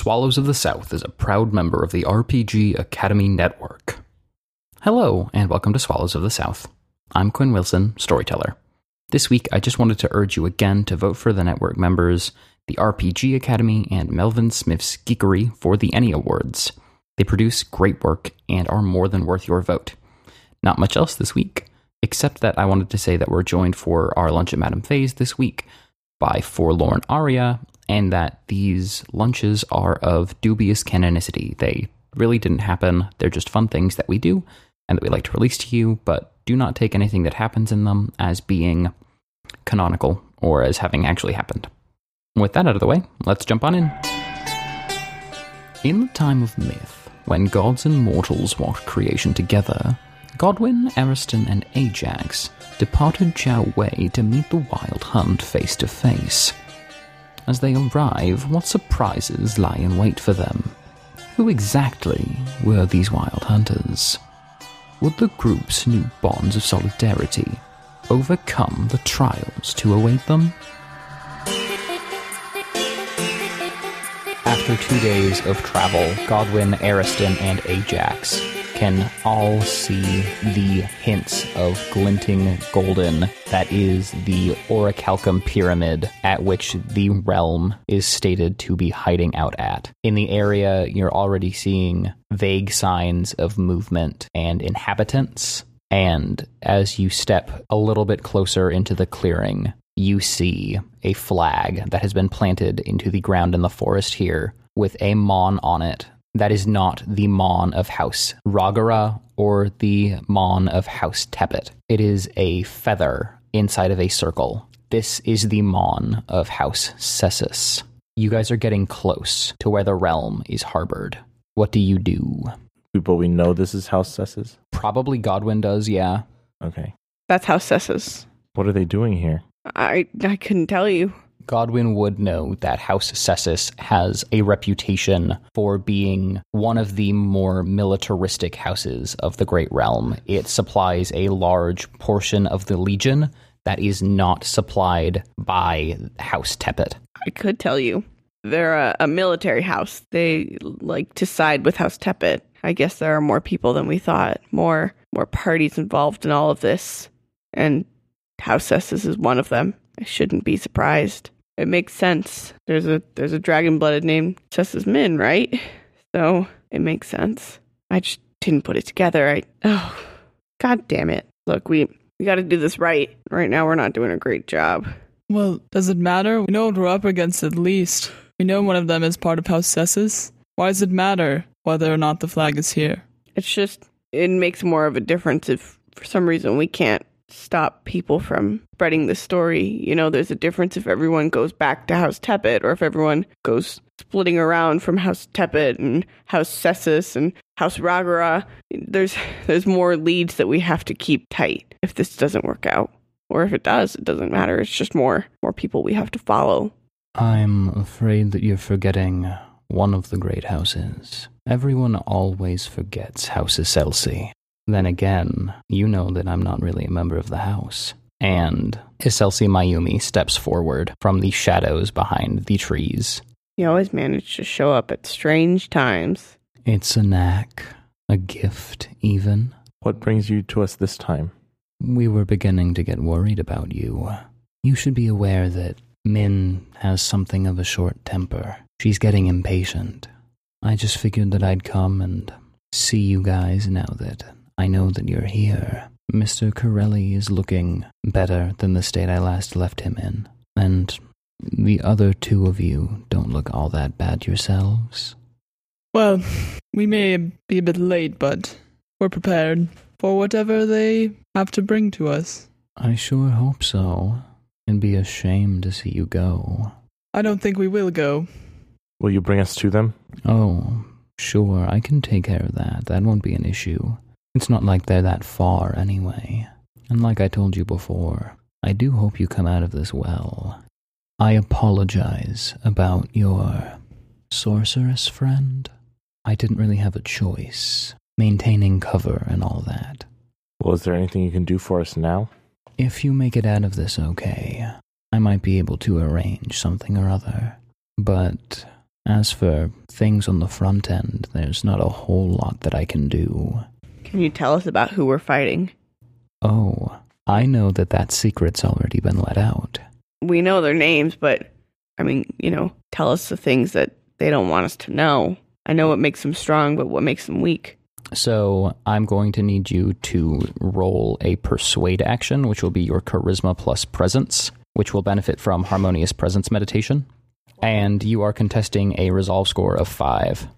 Swallows of the South is a proud member of the RPG Academy Network. Hello, and welcome to Swallows of the South. I'm Quinn Wilson, storyteller. This week, I just wanted to urge you again to vote for the network members, the RPG Academy, and Melvin Smith's Geekery for the ENnie Awards. They produce great work and are more than worth your vote. Not much else this week, except that I wanted to say that we're joined for our lunch at Madame Faye's this week by Forlorn Aria, and that these lunches are of dubious canonicity. They really didn't happen. They're just fun things that we do and that we like to release to you, but do not take anything that happens in them as being canonical or as having actually happened. With that out of the way, let's jump on in. In the time of myth, when gods and mortals walked creation together, Godwin, Ariston, and Ajax departed Jiao Wei to meet the wild hunt face to face. As they arrive, what surprises lie in wait for them? Who exactly were these wild hunters? Would the group's new bonds of solidarity overcome the trials to await them? After two days of travel, Godwin, Ariston, and Ajax can all see the hints of glinting golden that is the Orichalcum Pyramid at which the realm is stated to be hiding out at. In the area, you're already seeing vague signs of movement and inhabitants. And as you step a little bit closer into the clearing, you see a flag that has been planted into the ground in the forest here with a mon on it that is not the Mon of House Ragara or the Mon of House Tepet. It is a feather inside of a circle. This is the Mon of House Sesus. You guys are getting close to where the realm is harbored. What do you do? But we know this is House Sesus? Probably Godwin does, yeah. Okay. That's House Sesus. What are they doing here? I I couldn't tell you. Godwin would know that House Sesus has a reputation for being one of the more militaristic houses of the Great Realm. It supplies a large portion of the Legion that is not supplied by House Tepet. I could tell you. They're a, a military house. They like to side with House Tepet. I guess there are more people than we thought. More more parties involved in all of this. And House Sesus is one of them. I shouldn't be surprised. It makes sense. There's a there's a dragon blooded named Sesus Min, right? So it makes sense. I just didn't put it together. I oh god damn it. Look, we we gotta do this right. Right now we're not doing a great job. Well, does it matter? We know what we're up against at least. We know one of them is part of House Sesus. Why does it matter whether or not the flag is here? It's just it makes more of a difference if for some reason we can't stop people from spreading the story. You know, there's a difference if everyone goes back to House Tepet or if everyone goes splitting around from House Tepet and House Sesus and House Ragara. There's there's more leads that we have to keep tight if this doesn't work out. Or if it does, it doesn't matter. It's just more more people we have to follow. I'm afraid that you're forgetting one of the great houses. Everyone always forgets House Iselsi. Then again, you know that I'm not really a member of the house. And Iselsi Mayumi steps forward from the shadows behind the trees. You always manage to show up at strange times. It's a knack, a gift, even. What brings you to us this time? We were beginning to get worried about you. You should be aware that Min has something of a short temper. She's getting impatient. I just figured that I'd come and see you guys now that I know that you're here. Mr. Corelli is looking better than the state I last left him in. And the other two of you don't look all that bad yourselves. Well, we may be a bit late, but we're prepared for whatever they have to bring to us. I sure hope so. It'd be a shame to see you go. I don't think we will go. Will you bring us to them? Oh, sure, I can take care of that. That won't be an issue. It's not like they're that far anyway. And like I told you before, I do hope you come out of this well. I apologize about your sorceress friend. I didn't really have a choice, maintaining cover and all that. Well, is there anything you can do for us now? If you make it out of this okay, I might be able to arrange something or other. But As for things on the front end, there's not a whole lot that I can do. Can you tell us about who we're fighting? Oh, I know that that secret's already been let out. We know their names, but I mean, you know, tell us the things that they don't want us to know. I know what makes them strong, but what makes them weak? So I'm going to need you to roll a persuade action, which will be your charisma plus presence, which will benefit from harmonious presence meditation. And you are contesting a resolve score of five.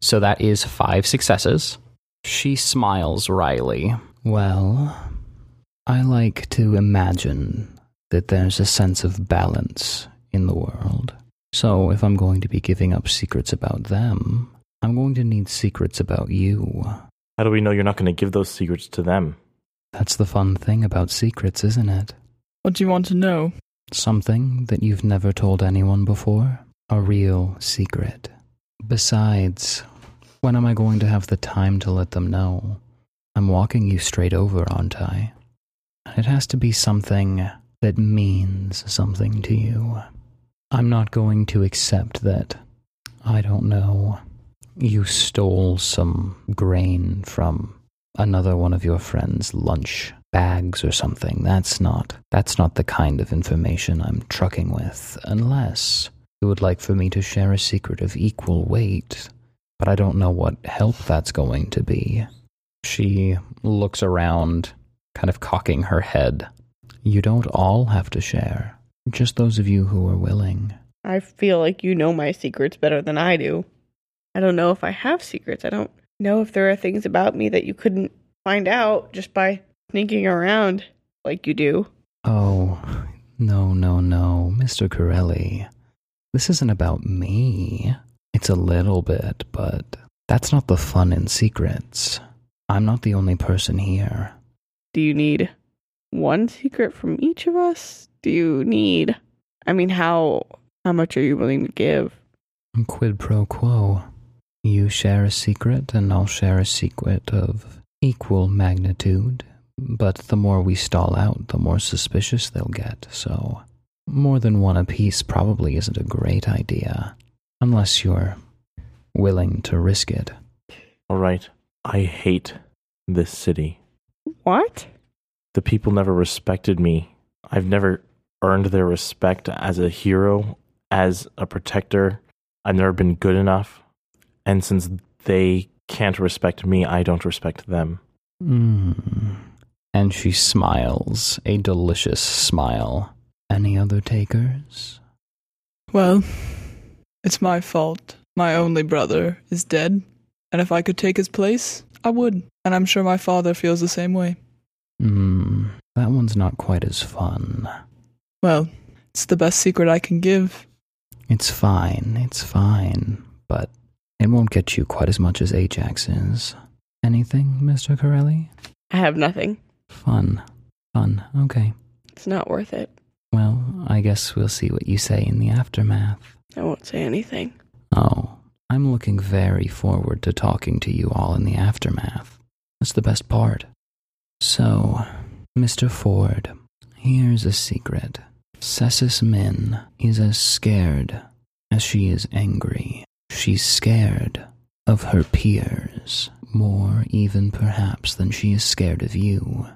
So that is five successes. She smiles wryly. Well, I like to imagine that there's a sense of balance in the world. So if I'm going to be giving up secrets about them, I'm going to need secrets about you. How do we know you're not going to give those secrets to them? That's the fun thing about secrets, isn't it? What do you want to know? Something that you've never told anyone before. A real secret. Besides, when am I going to have the time to let them know? I'm walking you straight over, aren't I? It has to be something that means something to you. I'm not going to accept that, I don't know, you stole some grain from another one of your friend's lunch bags or something. That's not that's not the kind of information I'm trucking with unless you would like for me to share a secret of equal weight, but I don't know what help that's going to be. She looks around, kind of cocking her head. You don't all have to share. Just those of you who are willing. I feel like you know my secrets better than I do. I don't know if I have secrets. I don't know if there are things about me that you couldn't find out just by sneaking around like you do. Oh, no, no, no, Mr. Corelli. This isn't about me. It's a little bit, but that's not the fun in secrets. I'm not the only person here. Do you need one secret from each of us? Do you need I mean how how much are you willing to give? Quid pro quo. You share a secret, and I'll share a secret of equal magnitude. But the more we stall out, the more suspicious they'll get, so more than one apiece probably isn't a great idea. Unless you're willing to risk it. All right. I hate this city. What? The people never respected me. I've never earned their respect as a hero, as a protector. I've never been good enough. And since they can't respect me, I don't respect them. Mm. And she smiles, a delicious smile. Any other takers? Well, it's my fault. My only brother is dead, and if I could take his place, I would. And I'm sure my father feels the same way. Hmm, that one's not quite as fun. Well, it's the best secret I can give. It's fine, it's fine, but it won't get you quite as much as Ajax's. Anything, Mr. Corelli? I have nothing. Fun. Fun. Okay. It's not worth it. Well, I guess we'll see what you say in the aftermath. I won't say anything. Oh, I'm looking very forward to talking to you all in the aftermath. That's the best part. So, Mr. Ford, here's a secret. Sesus Min is as scared as she is angry. She's scared of her peers, more even perhaps than she is scared of you.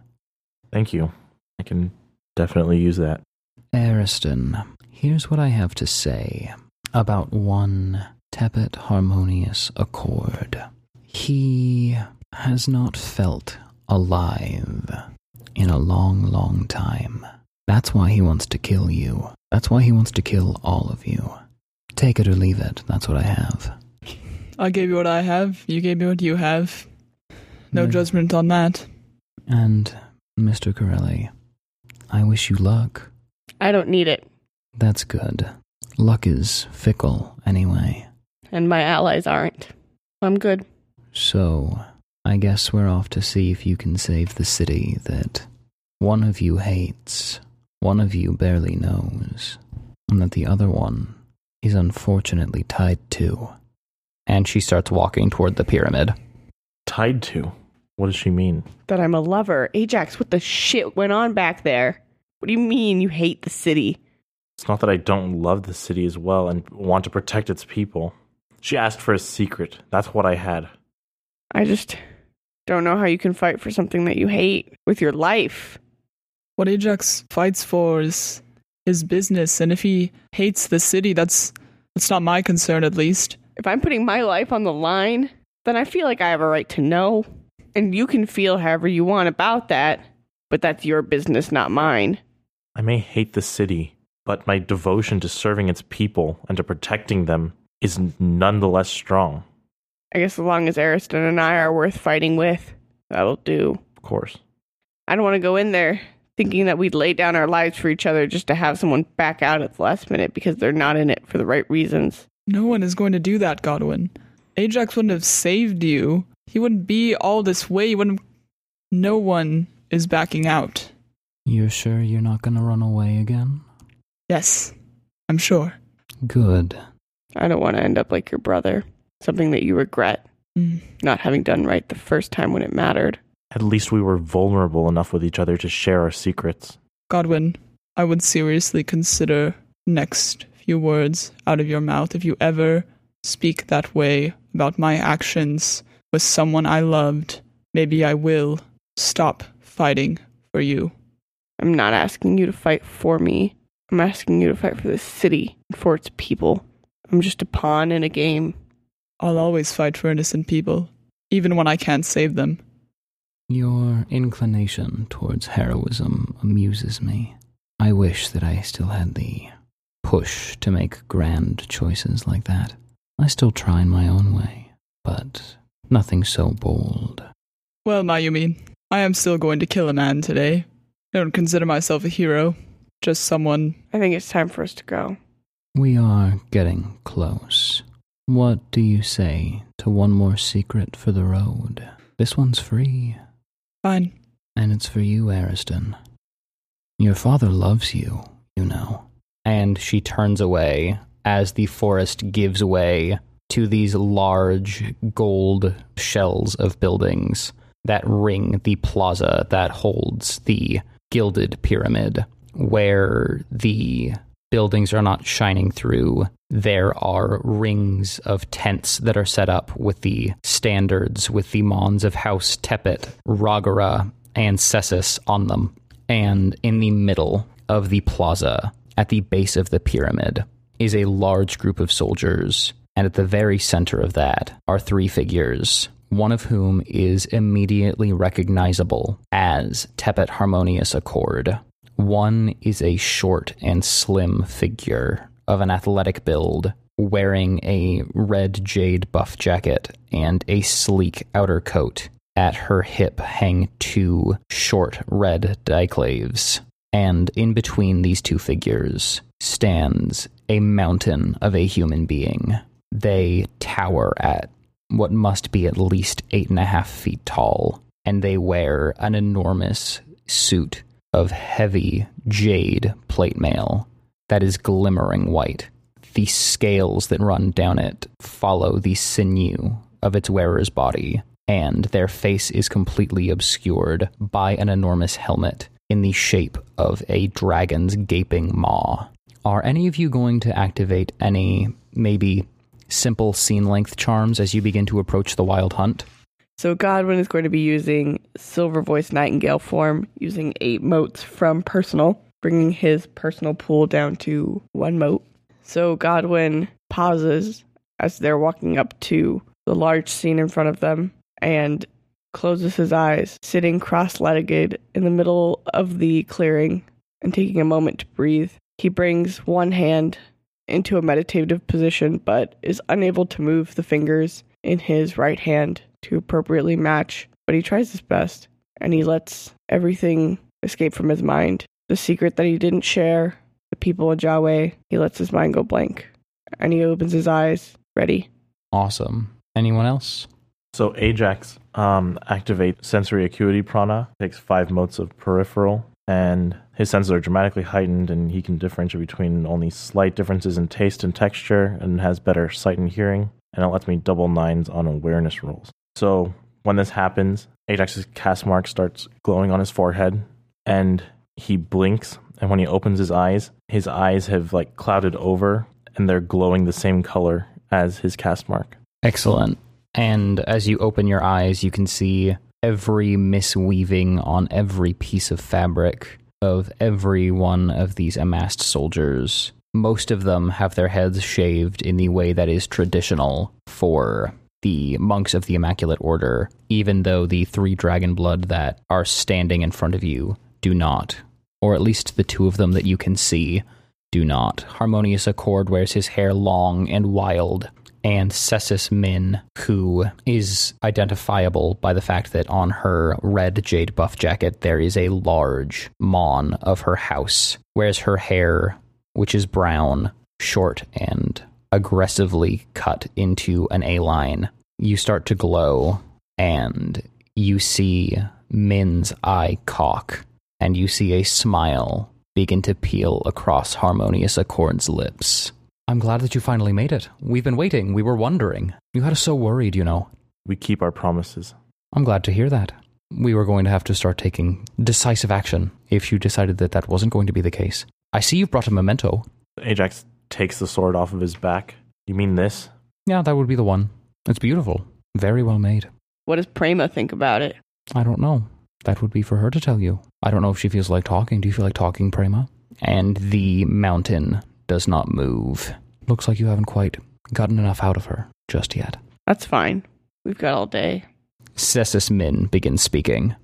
Thank you. I can definitely use that. Ariston, here's what I have to say about one Tepet harmonious accord. He has not felt alive in a long, long time. That's why he wants to kill you. That's why he wants to kill all of you. Take it or leave it. That's what I have. I gave you what I have, you gave me what you have. No Mm. judgment on that. And, Mr. Corelli, I wish you luck. I don't need it. That's good. Luck is fickle, anyway. And my allies aren't. I'm good. So, I guess we're off to see if you can save the city that one of you hates, one of you barely knows, and that the other one is unfortunately tied to. And she starts walking toward the pyramid. Tied to? What does she mean? That I'm a lover. Ajax, what the shit went on back there? What do you mean you hate the city? It's not that I don't love the city as well and want to protect its people. She asked for a secret. That's what I had. I just don't know how you can fight for something that you hate with your life. What Ajax fights for is his business, and if he hates the city, that's that's not my concern at least. If I'm putting my life on the line, then I feel like I have a right to know. And you can feel however you want about that, but that's your business, not mine. I may hate the city, but my devotion to serving its people and to protecting them is nonetheless strong. I guess as long as Ariston and I are worth fighting with, that'll do. Of course. I don't want to go in there thinking that we'd lay down our lives for each other just to have someone back out at the last minute because they're not in it for the right reasons. No one is going to do that, Godwin. Ajax wouldn't have saved you. He wouldn't be all this way. He wouldn't. No one is backing out. You're sure you're not going to run away again? Yes, I'm sure. Good. I don't want to end up like your brother, something that you regret Mm. not having done right the first time when it mattered. At least we were vulnerable enough with each other to share our secrets. Godwin, I would seriously consider next few words out of your mouth if you ever speak that way about my actions with someone I loved. Maybe I will stop fighting for you. I'm not asking you to fight for me. I'm asking you to fight for the city and for its people. I'm just a pawn in a game. I'll always fight for innocent people, even when I can't save them. Your inclination towards heroism amuses me. I wish that I still had the push to make grand choices like that. I still try in my own way, but nothing so bold. Well, Mayumi, I am still going to kill a man today. I don't consider myself a hero, just someone. I think it's time for us to go. We are getting close. What do you say to one more secret for the road? This one's free, Fine. and it's for you, Ariston. Your father loves you, you know. And she turns away as the forest gives way to these large gold shells of buildings that ring the plaza that holds the gilded pyramid, where the buildings are not shining through. There are rings of tents that are set up with the standards, with the Mons of House Tepet, Ragara, and Sesus on them. And in the middle of the plaza, at the base of the pyramid, is a large group of soldiers. And at the very center of that are three figures, one of whom is immediately recognizable as Tepet Harmonious Accord. One is a short and slim figure of an athletic build, wearing a red jade buff jacket and a sleek outer coat. At her hip hang two short red daiklaves, and in between these two figures stands a mountain of a human being. They tower at what must be at least eight and a half feet tall, and they wear an enormous suit of heavy jade plate mail that is glimmering white. The scales that run down it follow the sinew of its wearer's body, and their face is completely obscured by an enormous helmet in the shape of a dragon's gaping maw. Are any of you going to activate any, maybe, simple scene length charms as you begin to approach the wild hunt? So Godwin is going to be using Silver Voice Nightingale form, using eight motes from personal, bringing his personal pool down to one mote. So Godwin pauses as they're walking up to the large scene in front of them and closes his eyes, sitting cross legged in the middle of the clearing and taking a moment to breathe. He brings one hand into a meditative position but is unable to move the fingers in his right hand to appropriately match, but he tries his best and he lets everything escape from his mind. The secret that he didn't share, the people in Jahwe, he lets his mind go blank and he opens his eyes, ready. Awesome. Anyone else? So Ajax um, activate sensory acuity prana, takes five motes of peripheral, and his senses are dramatically heightened, and he can differentiate between only slight differences in taste and texture, and has better sight and hearing. And it lets me double nines on awareness rolls. So when this happens, Ajax's cast mark starts glowing on his forehead, and he blinks, And when he opens his eyes, his eyes have like clouded over and they're glowing the same color as his cast mark. Excellent. And as you open your eyes, you can see every misweaving on every piece of fabric of every one of these amassed soldiers. Most of them have their heads shaved in the way that is traditional for the monks of the Immaculate Order, even though the three dragon blood that are standing in front of you do not. Or at least the two of them that you can see do not. Harmonious Accord wears his hair long and wild, and Sesus Min, who is identifiable by the fact that on her red jade buff jacket there is a large mon of her house, wears her hair, which is brown, short, and aggressively cut into an A line. You start to glow, and you see Min's eye cock, and you see a smile begin to peel across Harmonious Accord's lips. I'm glad that you finally made it. We've been waiting. We were wondering. You had us so worried, you know. We keep our promises. I'm glad to hear that. We were going to have to start taking decisive action if you decided that that wasn't going to be the case. I see you've brought a memento. Ajax takes the sword off of his back. You mean this? Yeah, that would be the one. It's beautiful. Very well made. What does Prema think about it? I don't know. That would be for her to tell you. I don't know if she feels like talking. Do you feel like talking, Prema? And the mountain does not move. Looks like you haven't quite gotten enough out of her just yet. That's fine. We've got all day. Sesus Min begins speaking.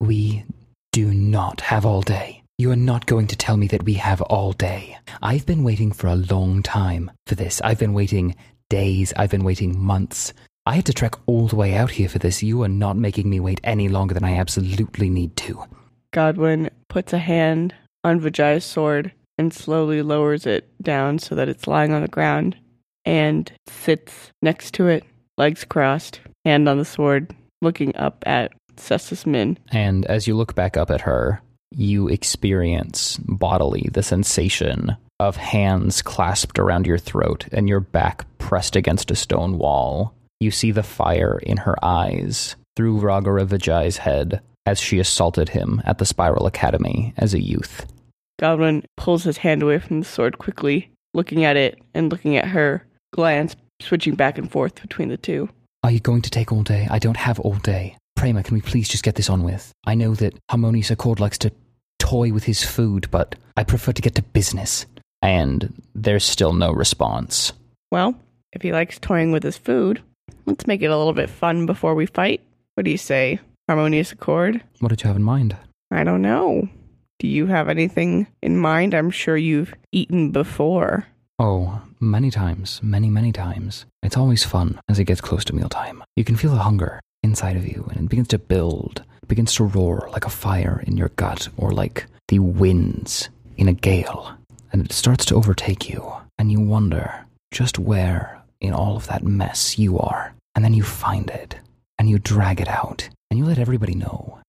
We do not have all day. You are not going to tell me that we have all day. I've been waiting for a long time for this. I've been waiting days. I've been waiting months. I had to trek all the way out here for this. You are not making me wait any longer than I absolutely need to. Godwin puts a hand on Vijaya's sword and slowly lowers it down so that it's lying on the ground and sits next to it, legs crossed, hand on the sword, looking up at Sesus Min. And as you look back up at her, you experience bodily the sensation of hands clasped around your throat and your back pressed against a stone wall. You see the fire in her eyes through Ragara head as she assaulted him at the Spiral Academy as a youth. Godwin pulls his hand away from the sword quickly, looking at it and looking at her, glance switching back and forth between the two. Are you going to take all day? I don't have all day. Prema, can we please just get this on with? I know that Harmonious Accord likes to toy with his food, but I prefer to get to business. And there's still no response. Well, if he likes toying with his food, let's make it a little bit fun before we fight. What do you say? Harmonious Accord? What did you have in mind? I don't know. Do you have anything in mind? I'm sure you've eaten before. Oh, many times, many, many times. It's always fun as it gets close to mealtime. You can feel the hunger inside of you, and it begins to build, it begins to roar like a fire in your gut, or like the winds in a gale, and it starts to overtake you, and you wonder just where in all of that mess you are. And then you find it, and you drag it out, and you let everybody know.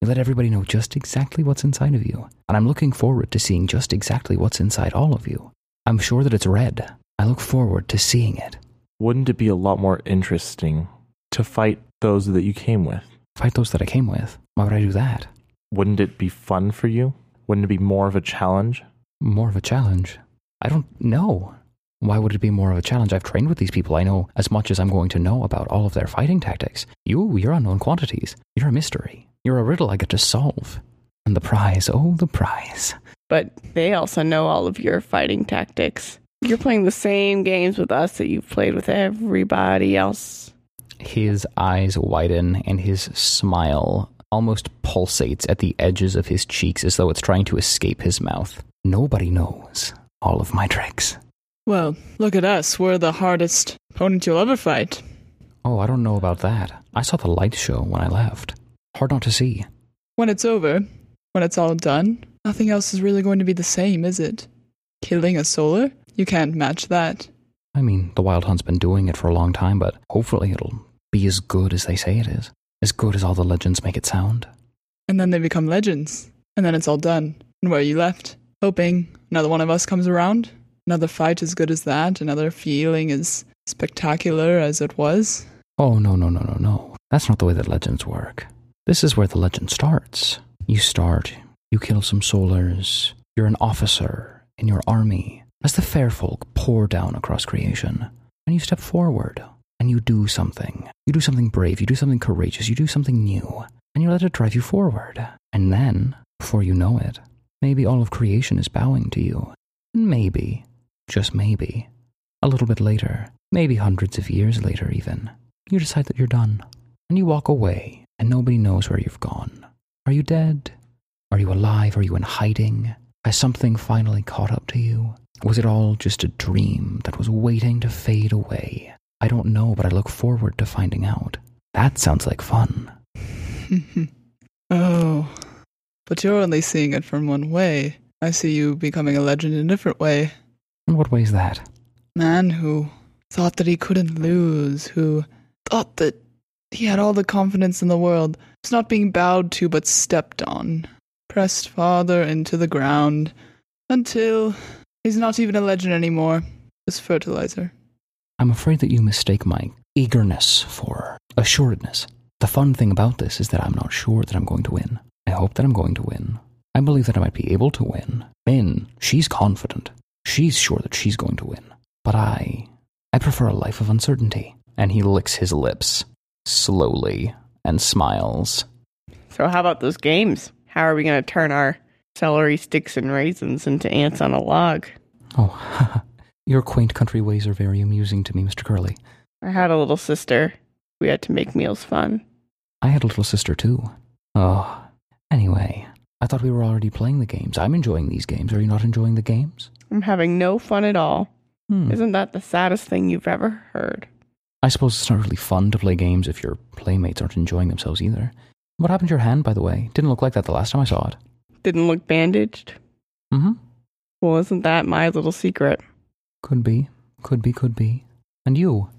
You let everybody know just exactly what's inside of you. And I'm looking forward to seeing just exactly what's inside all of you. I'm sure that it's red. I look forward to seeing it. Wouldn't it be a lot more interesting to fight those that you came with? Fight those that I came with. Why would I do that? Wouldn't it be fun for you? Wouldn't it be more of a challenge? More of a challenge? I don't know. Why would it be more of a challenge? I've trained with these people. I know as much as I'm going to know about all of their fighting tactics. You, you're unknown quantities. You're a mystery. You're a riddle I get to solve. And the prize, oh, the prize. But they also know all of your fighting tactics. You're playing the same games with us that you've played with everybody else. His eyes widen and his smile almost pulsates at the edges of his cheeks as though it's trying to escape his mouth. Nobody knows all of my tricks. Well, look at us. We're the hardest opponent you'll ever fight. Oh, I don't know about that. I saw the light show when I left. Hard not to see. When it's over, when it's all done, nothing else is really going to be the same, is it? Killing a solar? You can't match that. I mean, the Wild Hunt's been doing it for a long time, but hopefully it'll be as good as they say it is. As good as all the legends make it sound. And then they become legends. And then it's all done. And where are you left? Hoping another one of us comes around? Another fight as good as that? Another feeling as spectacular as it was? Oh, no, no, no, no, no. That's not the way that legends work. This is where the legend starts. You start, you kill some solars, You're an officer in your army as the fair folk pour down across creation. And you step forward and you do something. You do something brave, you do something courageous, you do something new, and you let it drive you forward. And then, before you know it, maybe all of creation is bowing to you. And maybe, just maybe, a little bit later, maybe hundreds of years later even, you decide that you're done. And you walk away, and nobody knows where you've gone. Are you dead? Are you alive? Are you in hiding? Has something finally caught up to you? Was it all just a dream that was waiting to fade away? I don't know, but I look forward to finding out. That sounds like fun. oh, but you're only seeing it from one way. I see you becoming a legend in a different way. In what way is that? Man who thought that he couldn't lose, who thought that he had all the confidence in the world, was not being bowed to but stepped on, pressed farther into the ground, until he's not even a legend anymore, This fertilizer. I'm afraid that you mistake my eagerness for assuredness. The fun thing about this is that I'm not sure that I'm going to win. I hope that I'm going to win. I believe that I might be able to win. Min, she's confident. She's sure that she's going to win. But I. I prefer a life of uncertainty. And he licks his lips slowly and smiles. So, how about those games? How are we going to turn our celery sticks and raisins into ants on a log? Oh, your quaint country ways are very amusing to me, Mr. Corelli. I had a little sister. We had to make meals fun. I had a little sister too. Oh, anyway, I thought we were already playing the games. I'm enjoying these games. Are you not enjoying the games? I'm having no fun at all. Hmm. Isn't that the saddest thing you've ever heard? I suppose it's not really fun to play games if your playmates aren't enjoying themselves either. What happened to your hand, by the way? Didn't look like that the last time I saw it. Didn't look bandaged? Mm hmm. Well, isn't that my little secret? Could be. Could be, could be. And you?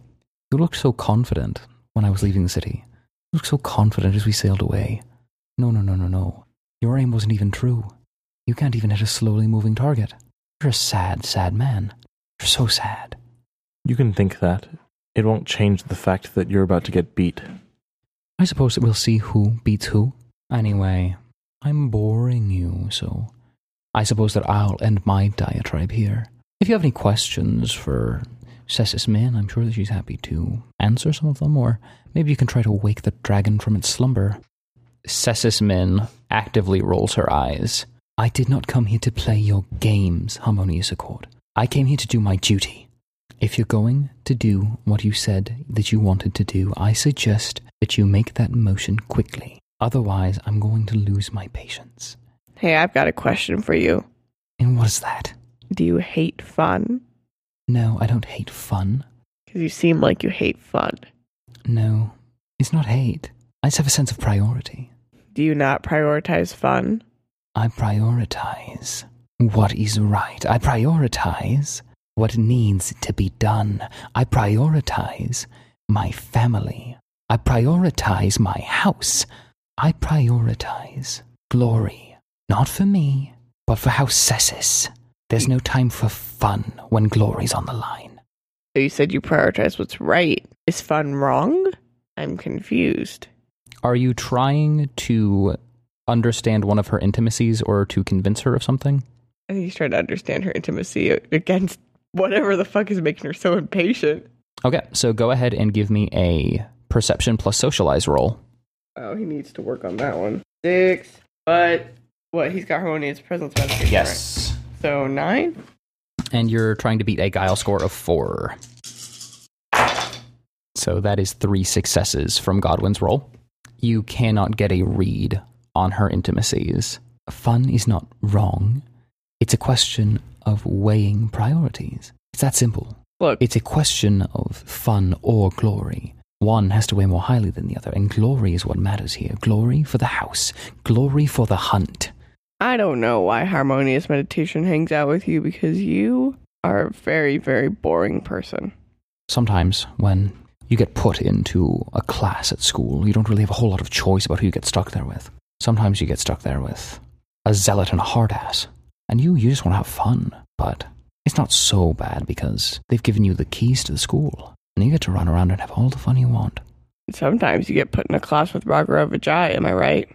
You looked so confident when I was leaving the city. You looked so confident as we sailed away. No, no, no, no, no. Your aim wasn't even true. You can't even hit a slowly moving target. You're a sad, sad man. You're so sad. You can think that. It won't change the fact that you're about to get beat. I suppose we'll see who beats who. Anyway, I'm boring you, so I suppose that I'll end my diatribe here. If you have any questions for Sesus Min, I'm sure that she's happy to answer some of them, or maybe you can try to wake the dragon from its slumber. Sesus Min actively rolls her eyes. I did not come here to play your games, Harmonious Accord. I came here to do my duty. If you're going to do what you said that you wanted to do, I suggest that you make that motion quickly. Otherwise, I'm going to lose my patience. Hey, I've got a question for you. And what is that? Do you hate fun? No, I don't hate fun. Because you seem like you hate fun. No, it's not hate. I just have a sense of priority. Do you not prioritize fun? I prioritize what is right. I prioritize what needs to be done. I prioritize my family. I prioritize my house. I prioritize glory. Not for me, but for House Sesus. There's no time for fun when glory's on the line. So you said you prioritize what's right. Is fun wrong? I'm confused. Are you trying to understand one of her intimacies or to convince her of something? I think he's trying to understand her intimacy against whatever the fuck is making her so impatient. Okay, so go ahead and give me a perception plus socialize roll. Oh, he needs to work on that one. Six. But what? He's got harmonious presence meditation. right? So nine. And you're trying to beat a guile score of four. So that is three successes from Godwin's roll. You cannot get a read on her intimacies. Fun is not wrong. It's a question of weighing priorities. It's that simple. Look, It's a question of fun or glory. One has to weigh more highly than the other, and glory is what matters here. Glory for the house, glory for the hunt. I don't know why harmonious meditation hangs out with you because you are a very, very boring person. Sometimes, when you get put into a class at school, you don't really have a whole lot of choice about who you get stuck there with. Sometimes you get stuck there with a zealot and a hard ass, and you, you just want to have fun. But it's not so bad because they've given you the keys to the school, and you get to run around and have all the fun you want. Sometimes you get put in a class with Ragara Vijay, am I right?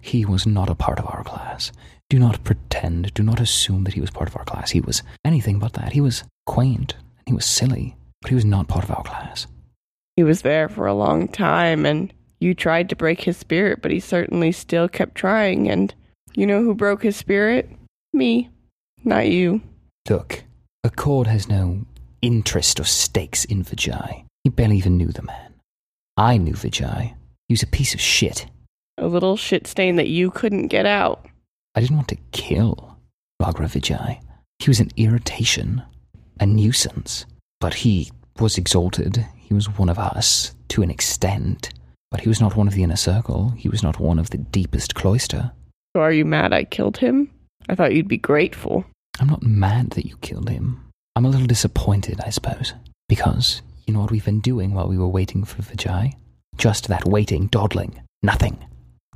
He was not a part of our class. Do not pretend, do not assume that he was part of our class. He was anything but that. He was quaint, and he was silly, but he was not part of our class. He was there for a long time, and you tried to break his spirit, but he certainly still kept trying. And you know who broke his spirit? Me, not you. Look, Accord has no interest or stakes in Vijay. He barely even knew the man. I knew Vijay. He was a piece of shit. A little shit stain that you couldn't get out. I didn't want to kill Ragara Vijay. He was an irritation, a nuisance. But he was exalted. He was one of us, to an extent. But he was not one of the inner circle. He was not one of the deepest cloister. So are you mad I killed him? I thought you'd be grateful. I'm not mad that you killed him. I'm a little disappointed, I suppose. Because you know what we've been doing while we were waiting for Vijay? Just that waiting, dawdling, nothing.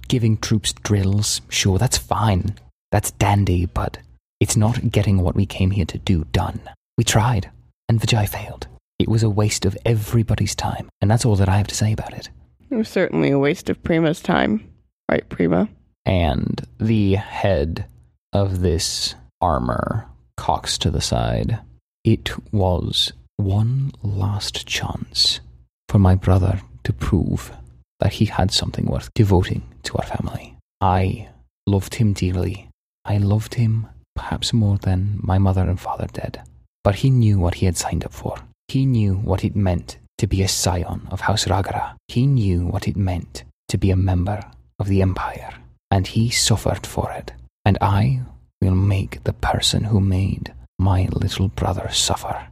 Giving troops drills, sure, that's fine. That's dandy, but it's not getting what we came here to do done. We tried, and Vijay failed. It was a waste of everybody's time, and that's all that I have to say about it. It was certainly a waste of Prema's time. Right, Prima? And the head of this armor cocks to the side. It was one last chance for my brother to prove that he had something worth devoting to our family. I loved him dearly. I loved him perhaps more than my mother and father did. But he knew what he had signed up for. He knew what it meant to be a scion of House Ragara. He knew what it meant to be a member of the Empire. And he suffered for it. And I will make the person who made my little brother suffer.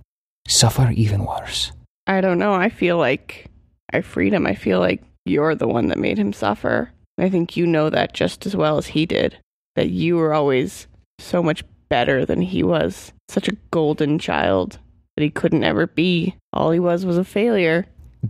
Suffer even worse. I don't know. I feel like I freed him. I feel like you're the one that made him suffer. I think you know that just as well as he did. That you were always so much better than he was. Such a golden child that he couldn't ever be. All he was was a failure.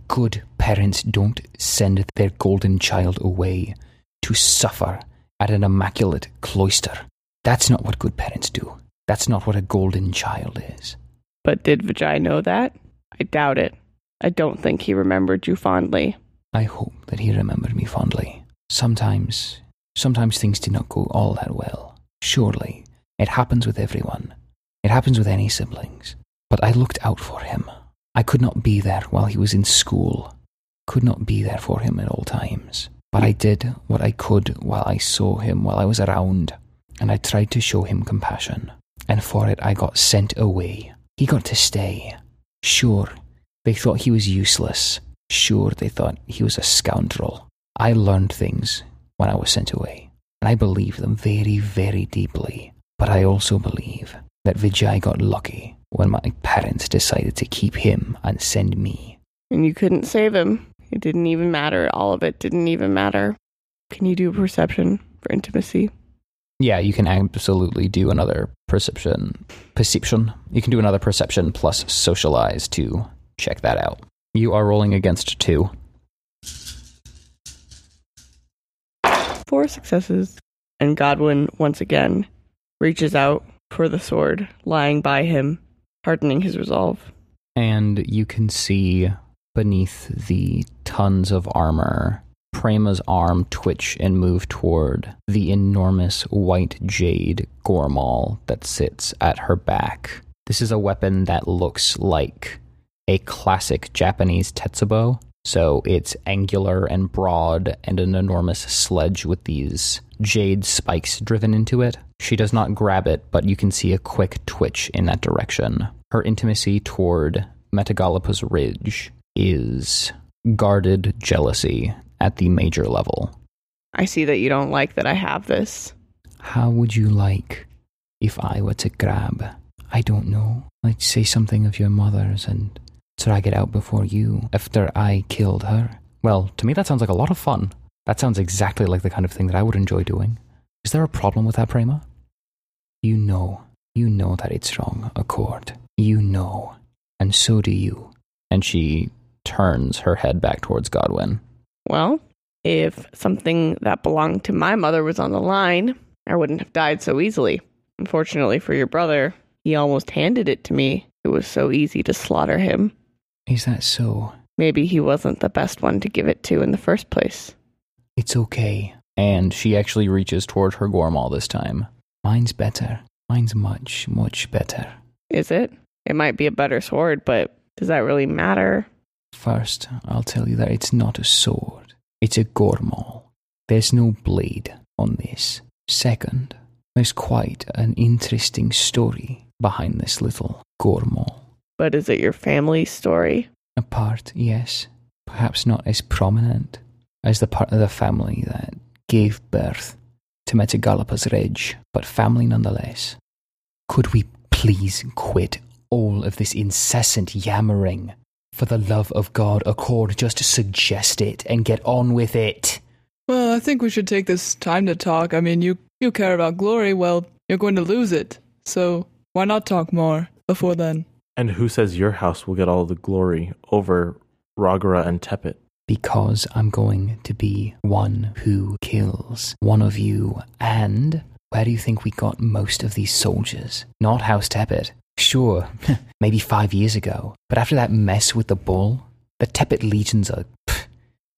Good parents don't send their golden child away to suffer at an immaculate cloister. That's not what good parents do. That's not what a golden child is. But did Vijay know that? I doubt it. I don't think he remembered you fondly. I hope that he remembered me fondly. Sometimes, sometimes things did not go all that well. Surely, it happens with everyone. It happens with any siblings. But I looked out for him. I could not be there while he was in school. Could not be there for him at all times. But I did what I could while I saw him while I was around, and I tried to show him compassion. And for it, I got sent away. He got to stay. Sure, they thought he was useless. Sure, they thought he was a scoundrel. I learned things when I was sent away, and I believe them very, very deeply. But I also believe that Vijay got lucky when my parents decided to keep him and send me. And you couldn't save him. It didn't even matter. All of it didn't even matter. Can you do a perception for intimacy? Yeah, you can absolutely do another perception. Perception. You can do another perception plus socialize to check that out. You are rolling against two. Four successes. And Godwin, once again, reaches out for the sword lying by him, hardening his resolve. And you can see beneath the tons of armor Prema's arm twitch and move toward the enormous white jade goremaul that sits at her back. This is a weapon that looks like a classic Japanese tetsubo. So it's angular and broad and an enormous sledge with these jade spikes driven into it. She does not grab it, but you can see a quick twitch in that direction. Her intimacy toward Metagalopus Ridge is guarded jealousy at the major level. I see that you don't like that I have this. How would you like if I were to grab, I don't know, like say something of your mother's and drag it out before you after I killed her? Well, to me that sounds like a lot of fun. That sounds exactly like the kind of thing that I would enjoy doing. Is there a problem with that, Prema? You know, you know that it's wrong, Accord. You know, and so do you. And she turns her head back towards Godwin. Well, if something that belonged to my mother was on the line, I wouldn't have died so easily. Unfortunately for your brother, he almost handed it to me. It was so easy to slaughter him. Is that so? Maybe he wasn't the best one to give it to in the first place. It's okay. And she actually reaches toward her goremaul this time. Mine's better. Mine's much, much better. Is it? It might be a better sword, but does that really matter? First, I'll tell you that it's not a sword. It's a goremaul. There's no blade on this. Second, there's quite an interesting story behind this little goremaul. But is it your family's story? A part, yes, perhaps not as prominent as the part of the family that gave birth to Metagalopus Ridge, but family nonetheless. Could we please quit all of this incessant yammering? For the love of God, Accord, just suggest it and get on with it. Well, I think we should take this time to talk. I mean, you you care about glory, well, you're going to lose it. So, why not talk more before then? And who says your house will get all the glory over Ragara and Tepet? because I'm going to be one who kills one of you. And where do you think we got most of these soldiers? Not House Tepet. Sure, maybe five years ago. But after that mess with the bull, the Tepet legions are pff,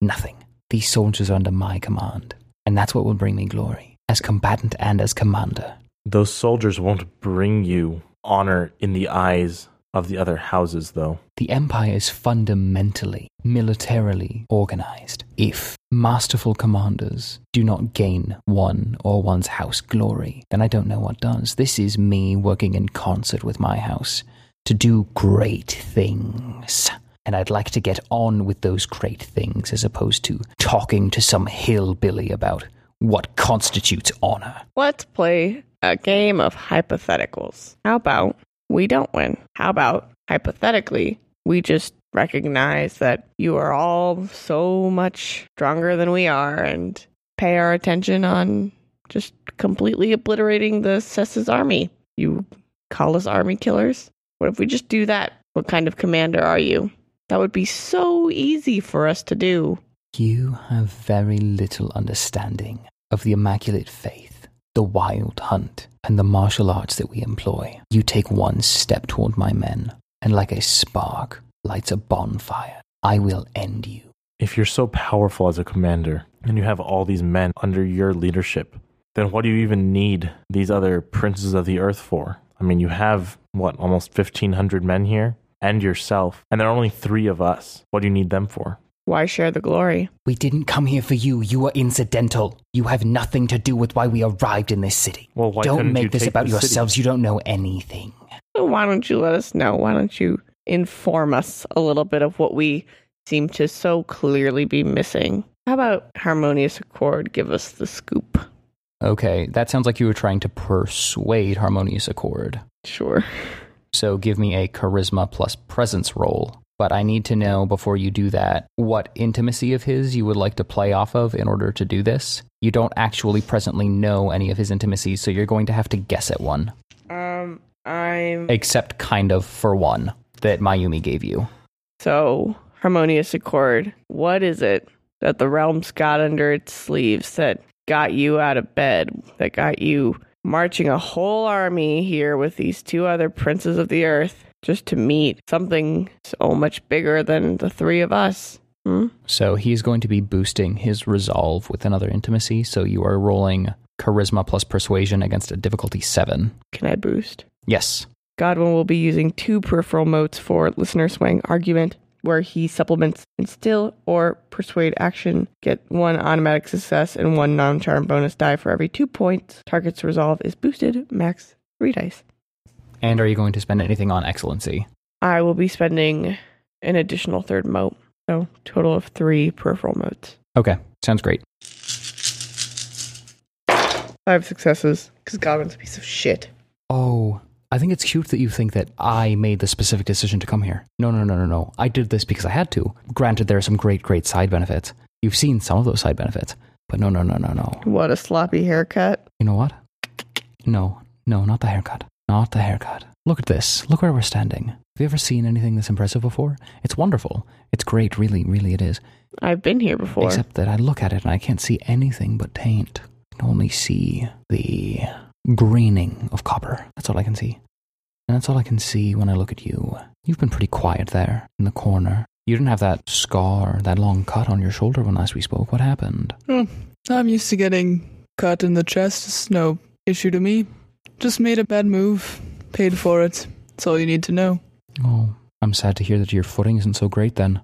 nothing. These soldiers are under my command. And that's what will bring me glory, as combatant and as commander. Those soldiers won't bring you honor in the eyes of the other houses, though. The Empire is fundamentally, militarily organized. If masterful commanders do not gain one or one's house glory, then I don't know what does. This is me working in concert with my house to do great things. And I'd like to get on with those great things as opposed to talking to some hillbilly about what constitutes honor. Let's play a game of hypotheticals. How about we don't win? How about, hypothetically, we just recognize that you are all so much stronger than we are and pay our attention on just completely obliterating the Cessa's army? You call us army killers? What if we just do that? What kind of commander are you? That would be so easy for us to do. You have very little understanding of the Immaculate Faith, the Wild Hunt, and the martial arts that we employ. You take one step toward my men, and like a spark lights a bonfire, I will end you. If you're so powerful as a commander and you have all these men under your leadership, then what do you even need these other princes of the earth for? I mean, you have, what, almost 1,500 men here? And yourself. And there are only three of us. What do you need them for? Why share the glory? We didn't come here for you. You were incidental. You have nothing to do with why we arrived in this city. Well, why don't couldn't make you this take about the city? yourselves. You don't know anything. Why don't you let us know? Why don't you inform us a little bit of what we seem to so clearly be missing? How about Harmonious Accord give us the scoop? Okay, that sounds like you were trying to persuade Harmonious Accord. Sure. So give me a charisma plus presence roll. But I need to know before you do that what intimacy of his you would like to play off of in order to do this. You don't actually presently know any of his intimacies, so you're going to have to guess at one. Um, I'm Except kind of for one that Mayumi gave you. so Harmonious Accord. What is it that the realms got under its sleeves that got you out of bed? That got you marching a whole army here with these two other princes of the earth just to meet something so much bigger than the three of us? Hmm? So he's going to be boosting his resolve with another intimacy. So you are rolling charisma plus persuasion against a difficulty seven. Can I boost? Yes. Godwin will be using two peripheral motes for listener swaying argument, where he supplements instill or persuade action, get one automatic success and one non charm bonus die for every two points. Target's resolve is boosted, max three dice. And are you going to spend anything on excellency? I will be spending an additional third mote, so total of three peripheral motes. Okay, sounds great. Five successes, because Godwin's a piece of shit. Oh, I think it's cute that you think that I made the specific decision to come here. No, no, no, no, no. I did this because I had to. Granted, there are some great, great side benefits. You've seen some of those side benefits. But no, no, no, no, no. What a sloppy haircut. You know what? No, no, not the haircut. Not the haircut. Look at this. Look where we're standing. Have you ever seen anything this impressive before? It's wonderful. It's great, really, really it is. I've been here before. Except that I look at it and I can't see anything but taint. I can only see the greening of copper. That's all I can see. And that's all I can see when I look at you. You've been pretty quiet there, in the corner. You didn't have that scar, that long cut on your shoulder when last we spoke. What happened? I'm used to getting cut in the chest. It's no issue to me. Just made a bad move, paid for it. That's all you need to know. Oh, I'm sad to hear that your footing isn't so great then.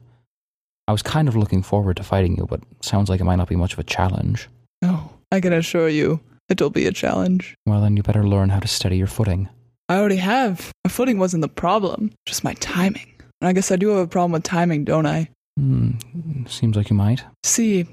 I was kind of looking forward to fighting you, but sounds like it might not be much of a challenge. Oh, I can assure you, it'll be a challenge. Well, then you better learn how to steady your footing. I already have. My footing wasn't the problem, just my timing. And I guess I do have a problem with timing, don't I? Hmm, seems like you might. See,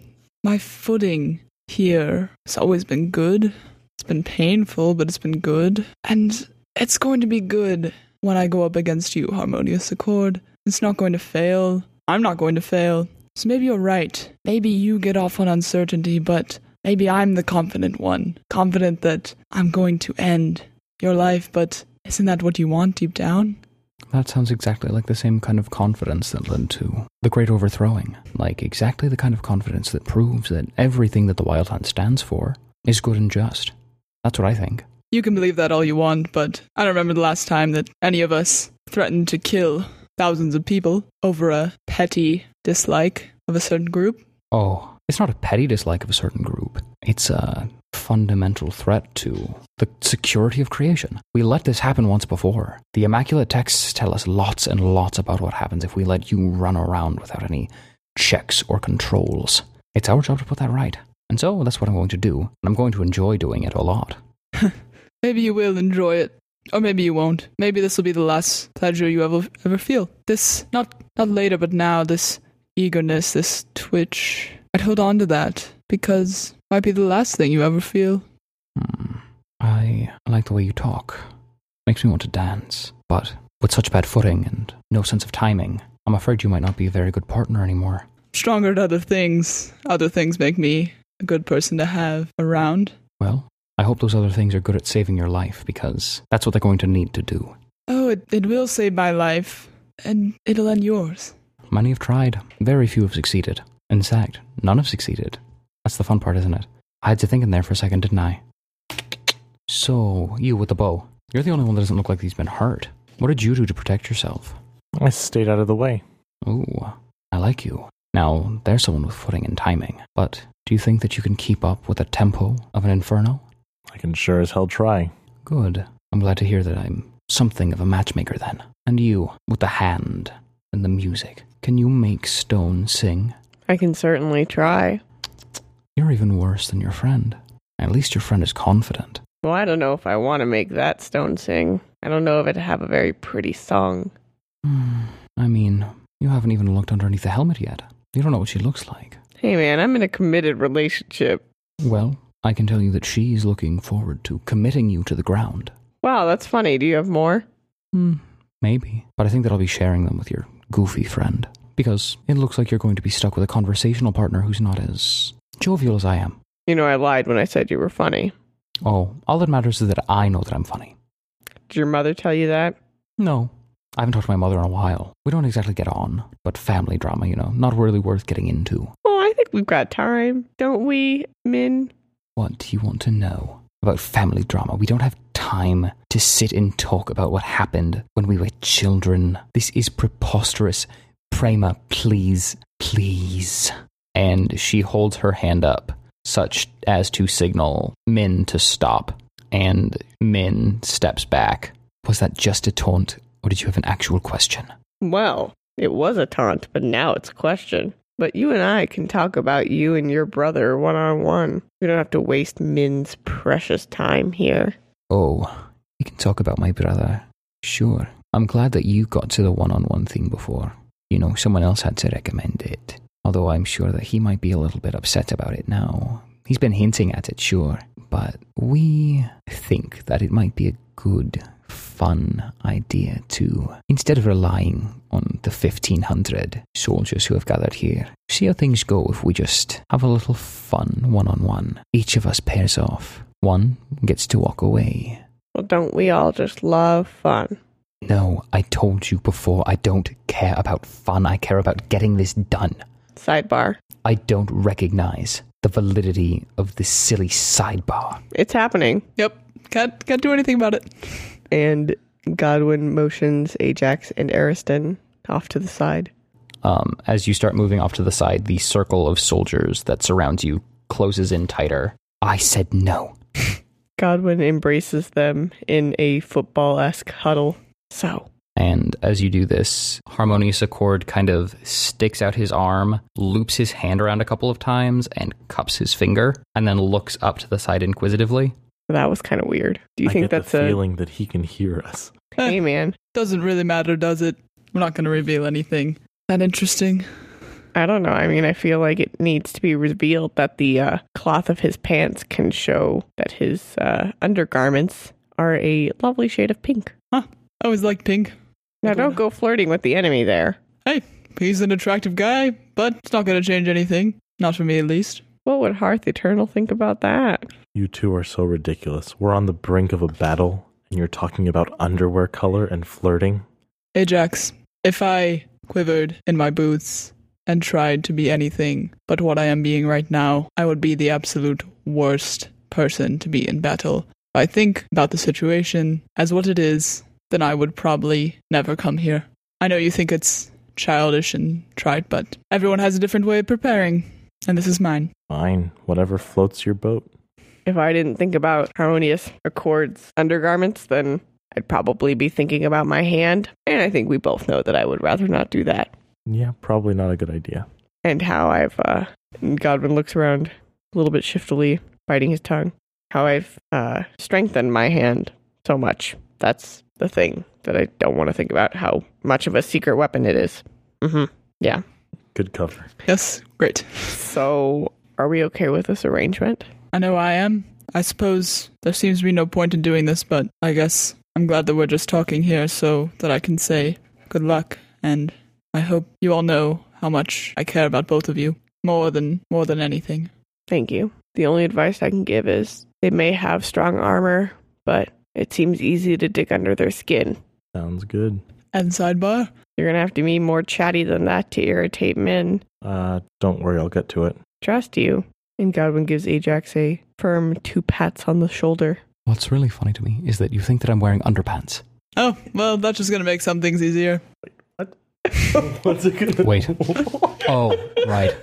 my footing here has always been good. It's been painful, but it's been good. And it's going to be good when I go up against you, Harmonious Accord. It's not going to fail. I'm not going to fail. So maybe you're right. Maybe you get off on uncertainty, but maybe I'm the confident one. Confident that I'm going to end your life, but isn't that what you want deep down? That sounds exactly like the same kind of confidence that led to the Great Overthrowing. Like exactly the kind of confidence that proves that everything that the Wild Hunt stands for is good and just. That's what I think. You can believe that all you want, but I don't remember the last time that any of us threatened to kill thousands of people over a petty dislike of a certain group. Oh, it's not a petty dislike of a certain group. It's a fundamental threat to the security of creation. We let this happen once before. The Immaculate Texts tell us lots and lots about what happens if we let you run around without any checks or controls. It's our job to put that right. And so that's what I'm going to do. And I'm going to enjoy doing it a lot. Maybe you will enjoy it, or maybe you won't. Maybe this will be the last pleasure you ever ever feel. This not not later, but now. This eagerness, this twitch. I'd hold on to that because it might be the last thing you ever feel. Hmm. I like the way you talk. Makes me want to dance. But with such bad footing and no sense of timing, I'm afraid you might not be a very good partner anymore. Stronger at other things. Other things make me a good person to have around. Well, I hope those other things are good at saving your life because that's what they're going to need to do. Oh, it, it will save my life, and it'll end yours. Many have tried, very few have succeeded. In fact, none have succeeded. That's the fun part, isn't it? I had to think in there for a second, didn't I? So, you with the bow. You're the only one that doesn't look like he's been hurt. What did you do to protect yourself? I stayed out of the way. Ooh, I like you. Now, there's someone with footing and timing, but do you think that you can keep up with the tempo of an inferno? I can sure as hell try. Good. I'm glad to hear that I'm something of a matchmaker then. And you, with the hand and the music, can you make stone sing? I can certainly try. You're even worse than your friend. At least your friend is confident. Well, I don't know if I want to make that stone sing. I don't know if it'd have a very pretty song. Hmm, I mean, you haven't even looked underneath the helmet yet. You don't know what she looks like. Hey, man, I'm in a committed relationship. Well, I can tell you that she's looking forward to committing you to the ground. Wow, that's funny. Do you have more? Hmm, maybe. But I think that I'll be sharing them with your goofy friend. Because it looks like you're going to be stuck with a conversational partner who's not as jovial as I am. You know, I lied when I said you were funny. Oh, all that matters is that I know that I'm funny. Did your mother tell you that? No. I haven't talked to my mother in a while. We don't exactly get on, but family drama, you know, not really worth getting into. Oh, I think we've got time, don't we, Min? What do you want to know about family drama? We don't have time to sit and talk about what happened when we were children. This is preposterous. Prema, please, please. And she holds her hand up, such as to signal Min to stop. And Min steps back. Was that just a taunt, or did you have an actual question? Well, it was a taunt, but now it's a question. But you and I can talk about you and your brother one on one. We don't have to waste Min's precious time here. Oh, we can talk about my brother. Sure. I'm glad that you got to the one on one thing before. You know, someone else had to recommend it. Although I'm sure that he might be a little bit upset about it now. He's been hinting at it, sure. But we think that it might be a good, fun idea to, instead of relying on the 1500 soldiers who have gathered here, see how things go if we just have a little fun one on one. Each of us pairs off. One gets to walk away. Well, don't we all just love fun? No, I told you before, I don't care about fun. I care about getting this done. Sidebar. I don't recognize the validity of this silly sidebar. It's happening. Yep, can't can't do anything about it. And Godwin motions Ajax and Ariston off to the side. Um, as you start moving off to the side, the circle of soldiers that surrounds you closes in tighter. I said no. Godwin embraces them in a football esque huddle. So, And as you do this, Harmonious Accord kind of sticks out his arm, loops his hand around a couple of times, and cups his finger, and then looks up to the side inquisitively. that was kind of weird. Do you I think get that's the a feeling that he can hear us. hey man? Doesn't really matter, does it? I'm not going to reveal anything that interesting. I don't know. I mean, I feel like it needs to be revealed that the uh, cloth of his pants can show that his uh, undergarments are a lovely shade of pink. I always like pink. Now, don't go flirting with the enemy there. Hey, he's an attractive guy, but it's not going to change anything. Not for me, at least. What would Hearth Eternal think about that? You two are so ridiculous. We're on the brink of a battle, and you're talking about underwear color and flirting. Ajax, if I quivered in my boots and tried to be anything but what I am being right now, I would be the absolute worst person to be in battle. I think about the situation as what it is, then I would probably never come here. I know you think it's childish and trite, but everyone has a different way of preparing, and this is mine. Fine, whatever floats your boat. If I didn't think about Harmonious Accord's undergarments, then I'd probably be thinking about my hand. And I think we both know that I would rather not do that. Yeah, probably not a good idea. And how I've, uh, Godwin looks around a little bit shiftily, biting his tongue. How I've, uh, strengthened my hand so much. That's the thing that I don't want to think about how much of a secret weapon it is. Mm-hmm. Yeah. Good cover. Yes, great. So, are we okay with this arrangement? I know I am. I suppose there seems to be no point in doing this, but I guess I'm glad that we're just talking here so that I can say good luck and I hope you all know how much I care about both of you more than more than anything. Thank you. The only advice I can give is they may have strong armor, but it seems easy to dig under their skin. Sounds good. And sidebar, You're gonna have to be more chatty than that to irritate Min. Uh, don't worry, I'll get to it. Trust you. And Godwin gives Ajax a firm two pats on the shoulder. What's really funny to me is that you think that I'm wearing underpants. oh well, that's just gonna make some things easier. What? What's it gonna Wait. Oh, right.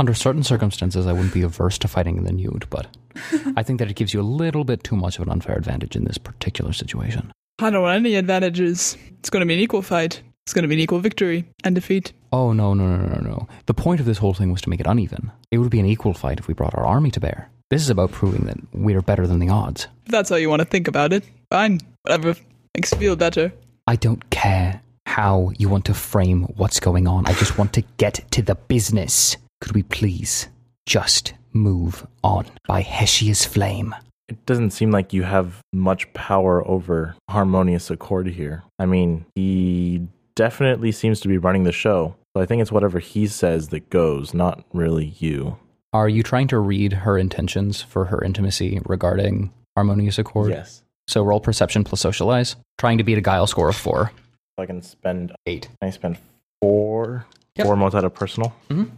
Under certain circumstances, I wouldn't be averse to fighting in the nude, but I think that it gives you a little bit too much of an unfair advantage in this particular situation. I don't want any advantages. It's gonna be an equal fight. It's gonna be an equal victory and defeat. Oh, no, no, no, no, no. The point of this whole thing was to make it uneven. It would be an equal fight if we brought our army to bear. This is about proving that we're better than the odds. If that's how you want to think about it, fine. Whatever makes you feel better. I don't care how you want to frame what's going on. I just want to get to the business. Could we please just move on by Hesiesh's flame? It doesn't seem like you have much power over Harmonious Accord here. I mean, he definitely seems to be running the show. So I think it's whatever he says that goes, not really you. Are you trying to read her intentions for her intimacy regarding harmonious accord? Yes. So roll perception plus socialize. Trying to beat a guile score of four. I can spend Eight. I spend four Yep. four motes out of personal. Mhm.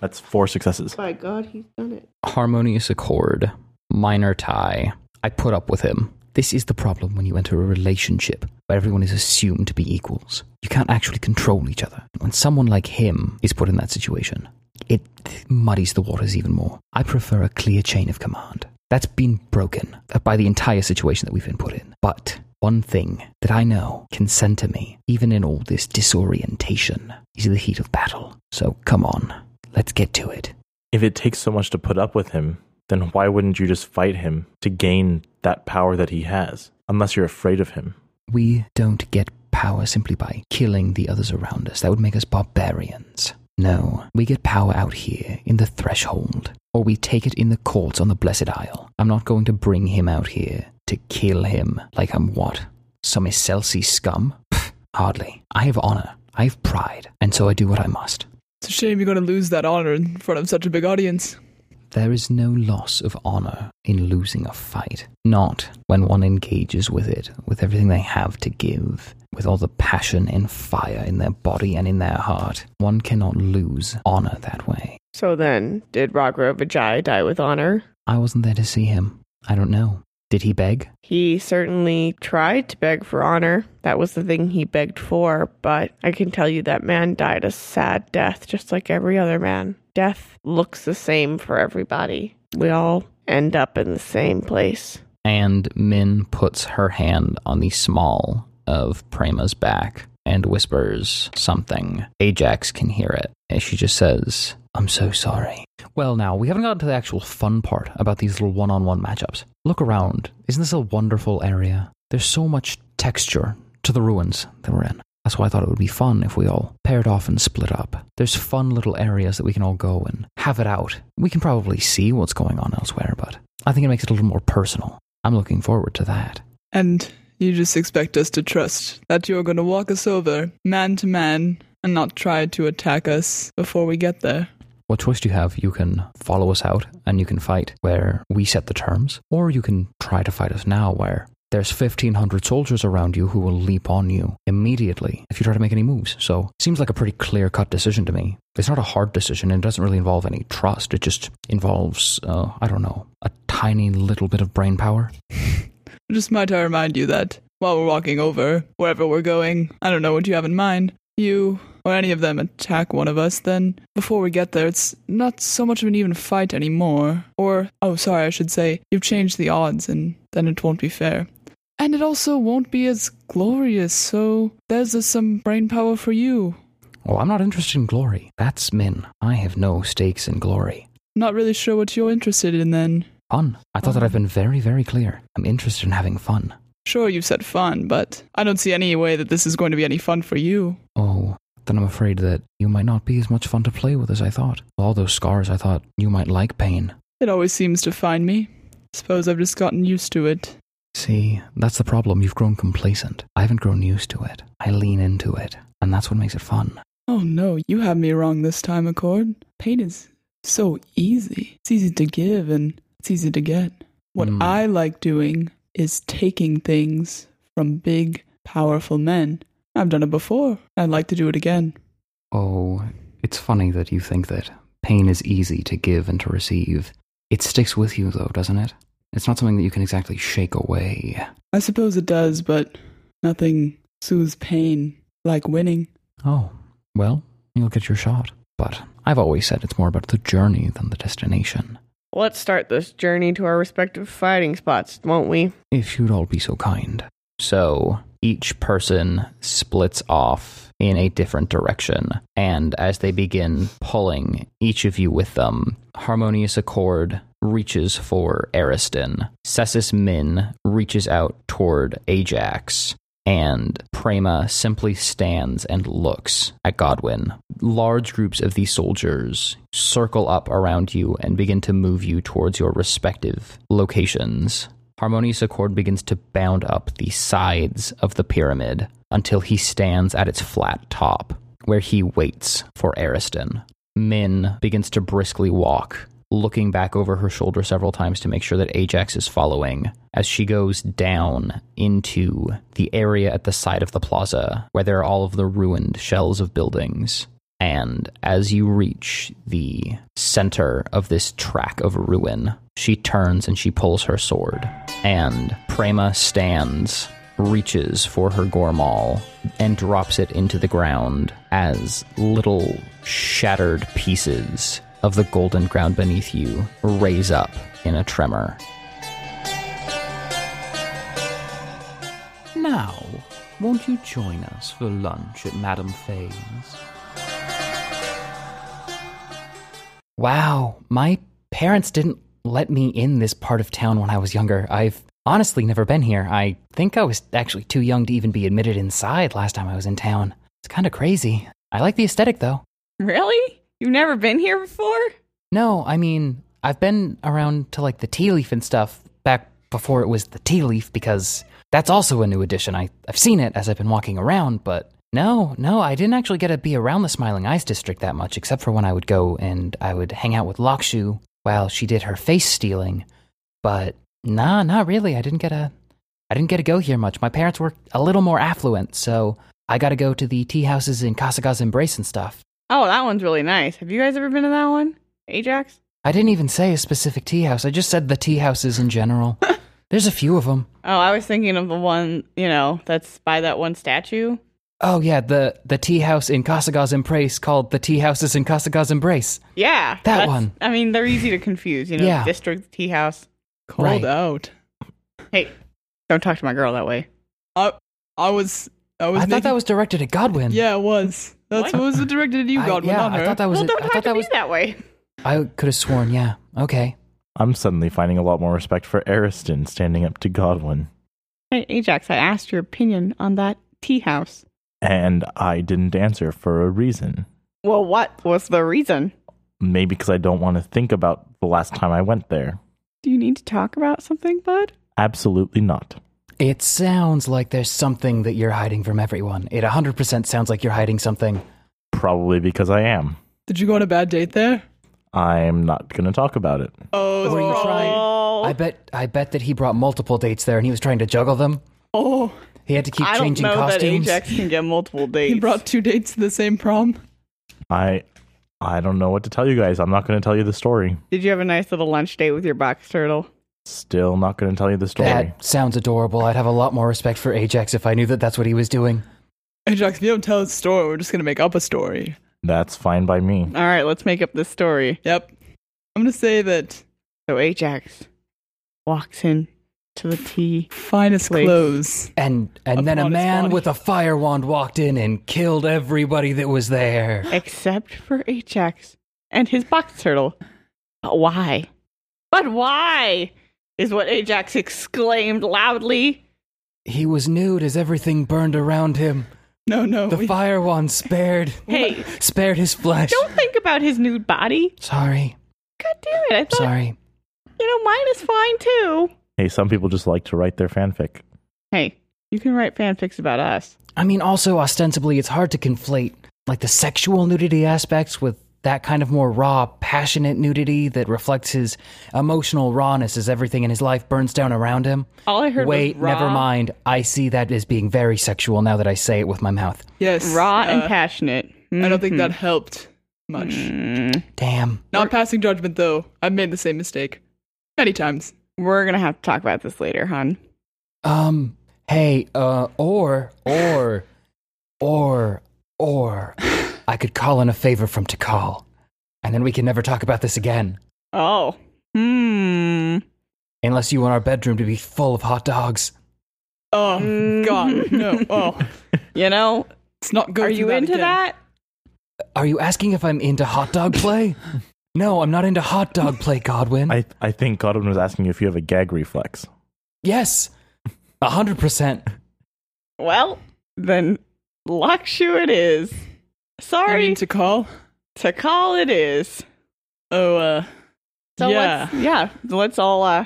That's four successes. By God, he's done it. Harmonious accord. Minor tie. I put up with him. This is the problem when you enter a relationship where everyone is assumed to be equals. You can't actually control each other. When someone like him is put in that situation, it muddies the waters even more. I prefer a clear chain of command. That's been broken by the entire situation that we've been put in. But one thing that I know can center me, even in all this disorientation, is the heat of battle. So come on, let's get to it. If it takes so much to put up with him, then why wouldn't you just fight him to gain that power that he has? Unless you're afraid of him. We don't get power simply by killing the others around us. That would make us barbarians. No, we get power out here in the threshold, or we take it in the courts on the Blessed Isle. I'm not going to bring him out here to kill him like I'm what? Some Iselsi scum? Pfft, hardly. I have honor, I have pride, and so I do what I must. It's a shame you're going to lose that honor in front of such a big audience. There is no loss of honor in losing a fight. Not when one engages with it, with everything they have to give, with all the passion and fire in their body and in their heart. One cannot lose honor that way. So then, did Ragara Vijay die with honor? I wasn't there to see him. I don't know. Did he beg? He certainly tried to beg for honor. That was the thing he begged for, but I can tell you that man died a sad death, just like every other man. death looks the same for everybody. We all end up in the same place. And Min puts her hand on the small of Prema's back and whispers something. Ajax can hear it. And she just says, I'm so sorry. Well, now, we haven't gotten to the actual fun part about these little one on one matchups. Look around. Isn't this a wonderful area? There's so much texture to the ruins that we're in. That's why I thought it would be fun if we all paired off and split up. There's fun little areas that we can all go and have it out. We can probably see what's going on elsewhere, but I think it makes it a little more personal. I'm looking forward to that. And you just expect us to trust that you're going to walk us over, man to man, and not try to attack us before we get there. What choice do you have? You can follow us out and you can fight where we set the terms, or you can try to fight us now where there's 1,500 soldiers around you who will leap on you immediately if you try to make any moves. So, seems like a pretty clear cut decision to me. It's not a hard decision and it doesn't really involve any trust. It just involves, uh, I don't know, a tiny little bit of brain power. Just might I remind you that while we're walking over, wherever we're going, I don't know what you have in mind, you or any of them attack one of us, then before we get there, it's not so much of an even fight anymore. Or, oh, sorry, I should say, you've changed the odds, and then it won't be fair. And it also won't be as glorious, so there's uh, some brain power for you. Well, I'm not interested in glory. That's Min. I have no stakes in glory. Not really sure what you're interested in then. Fun. I thought that I've been very, very clear. I'm interested in having fun. Sure, you've said fun, but I don't see any way that this is going to be any fun for you. Oh, then I'm afraid that you might not be as much fun to play with as I thought. With all those scars, I thought you might like pain. It always seems to find me. Suppose I've just gotten used to it. See, that's the problem. You've grown complacent. I haven't grown used to it. I lean into it, and that's what makes it fun. Oh no, you have me wrong this time, Accord. Pain is so easy. It's easy to give and it's easy to get. What Hmm. I like doing is taking things from big, powerful men. I've done it before. I'd like to do it again. Oh, it's funny that you think that pain is easy to give and to receive. It sticks with you, though, doesn't it? It's not something that you can exactly shake away. I suppose it does, but nothing soothes pain like winning. Oh, well, you'll get your shot. But I've always said it's more about the journey than the destination. Let's start this journey to our respective fighting spots, won't we? If you'd all be so kind. So each person splits off in a different direction, and as they begin pulling each of you with them, Harmonious Accord reaches for Ariston. Sesus Min reaches out toward Ajax. And Prema simply stands and looks at Godwin. Large groups of these soldiers circle up around you and begin to move you towards your respective locations. Harmonious Accord begins to bound up the sides of the pyramid until he stands at its flat top, where he waits for Ariston. Min begins to briskly walk, looking back over her shoulder several times to make sure that Ajax is following, as she goes down into the area at the side of the plaza where there are all of the ruined shells of buildings. And as you reach the center of this track of ruin, she turns and she pulls her sword. And Prema stands, reaches for her goremaul, and drops it into the ground as little shattered pieces of the golden ground beneath you raise up in a tremor. Now, won't you join us for lunch at Madame Faye's? Wow, my parents didn't let me in this part of town when I was younger. I've honestly never been here. I think I was actually too young to even be admitted inside last time I was in town. It's kind of crazy. I like the aesthetic though. Really? You've never been here before? No, I mean, I've been around to like the tea leaf and stuff back before it was the tea leaf because that's also a new addition. I, I've seen it as I've been walking around, but no, no, I didn't actually get to be around the Smiling Eyes district that much, except for when I would go and I would hang out with Lokshu while she did her face stealing. But nah, not really. I didn't get a, I didn't get to go here much. My parents were a little more affluent, so I got to go to the tea houses in Kasaga's Embrace and stuff. Oh, that one's really nice. Have you guys ever been to that one? Ajax? I didn't even say a specific tea house. I just said the tea houses in general. There's a few of them. Oh, I was thinking of the one, you know, that's by that one statue. Oh yeah, the the tea house in Kasaga's Embrace called the tea houses in Kasaga's Embrace. Yeah, That one. I mean, they're easy to confuse. You know, Yeah. district tea house. Called Right. out. Hey, don't talk to my girl that way. I I was I was I thought that was directed at Godwin. Yeah, it was. That's What? what was directed at you, I, Godwin, yeah, not her. I thought that was. well, don't I talk thought to that me was. that way. I could have sworn. Yeah. Okay. I'm suddenly finding a lot more respect for Ariston standing up to Godwin. Hey, Ajax, I asked your opinion on that tea house. And I didn't answer for a reason. Well, what was the reason? Maybe because I don't want to think about the last time I went there. Do you need to talk about something, bud? Absolutely not. It sounds like there's something that you're hiding from everyone. It 100% sounds like you're hiding something. Probably because I am. Did you go on a bad date there? I'm not going to talk about it. Oh, Were you trying- Oh, I bet. I bet that he brought multiple dates there, and he was trying to juggle them. Oh, He had to keep I don't changing know costumes. that Ajax can get multiple dates. he brought two dates to the same prom. I I don't know what to tell you guys. I'm not going to tell you the story. Did you have a nice little lunch date with your box turtle? Still not going to tell you the story. That sounds adorable. I'd have a lot more respect for Ajax if I knew that that's what he was doing. Ajax, if you don't tell us a story, we're just gonna make up a story. That's fine by me. All right, let's make up this story. Yep. I'm gonna say that So Ajax walks in to the tea. finest Please. clothes. And and then a man body. with a fire wand walked in and killed everybody that was there. except for Ajax and his box turtle. But why? But why? Is what Ajax exclaimed loudly. He was nude as everything burned around him. No, no. The we- fire wand spared Hey, spared his flesh. don't think about his nude body. Sorry. God damn it. I thought, Sorry. you know, mine is fine too. Hey, some people just like to write their fanfic. Hey, you can write fanfics about us. I mean, also, ostensibly, it's hard to conflate like the sexual nudity aspects with that kind of more raw, passionate nudity that reflects his emotional rawness as everything in his life burns down around him. All I heard Wait, was raw, never mind. I see that as being very sexual now that I say it with my mouth. yes. Raw and uh, passionate. I don't think Mhm. that helped much. Mm. Damn. Not passing judgment though. I've made the same mistake many times. We're gonna have to talk about this later, hon. Um, hey, uh, or, or, or, or, I could call in a favor from Tikal, and then we can never talk about this again. Oh. Hmm. Unless you want our bedroom to be full of hot dogs. Oh. God, no. Oh, You know, it's not good. are you into that? Are you asking if I'm into hot dog play? no, I'm not into hot dog play, Godwin. I, I think Godwin was asking you if you have a gag reflex. yes, a hundred percent. Well, then Lakshu it is. I Sorry mean to call. to call it is. Oh, uh, So yeah. let's yeah, let's all uh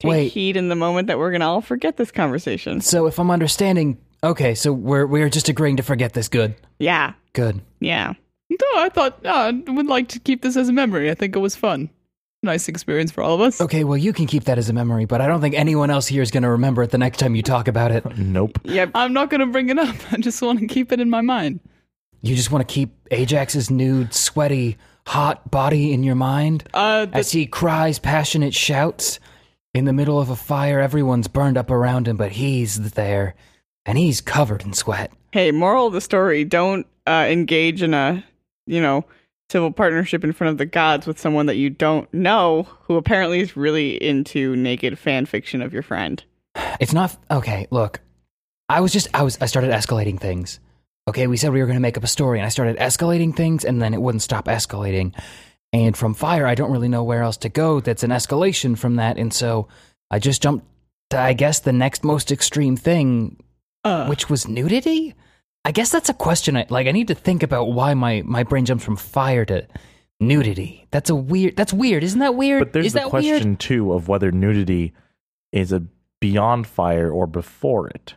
take Wait. heed in the moment that we're gonna all forget this conversation. So if I'm understanding, okay, so we're we're just agreeing to forget this. Good, Yeah, good. yeah. No, I thought no, I would like to keep this as a memory. I think it was fun. Nice experience for all of us. Okay, well you can keep that as a memory, but I don't think anyone else here is going to remember it the next time you talk about it. Nope. Yep. I'm not gonna bring it up. I just want to keep it in my mind. You just want to keep Ajax's nude, sweaty, hot body in your mind Uh, as he cries passionate shouts in the middle of a fire. Everyone's burned up around him, but he's there, and he's covered in sweat. Hey, moral of the story, don't uh engage in a, you know, civil partnership in front of the gods with someone that you don't know who apparently is really into naked fan fiction of your friend. It's not okay. Look, I was just I was I started escalating things. Okay, we said we were going to make up a story, and I started escalating things, and then it wouldn't stop escalating. And from fire, I don't really know where else to go. That's an escalation from that, and so I just jumped to I guess the next most extreme thing, uh, which was nudity. I guess that's a question. I like. I need to think about why my my brain jumps from fire to nudity. That's a weird. That's weird. Isn't that weird? But there's Is the question weird? too of whether nudity is a beyond fire or before it.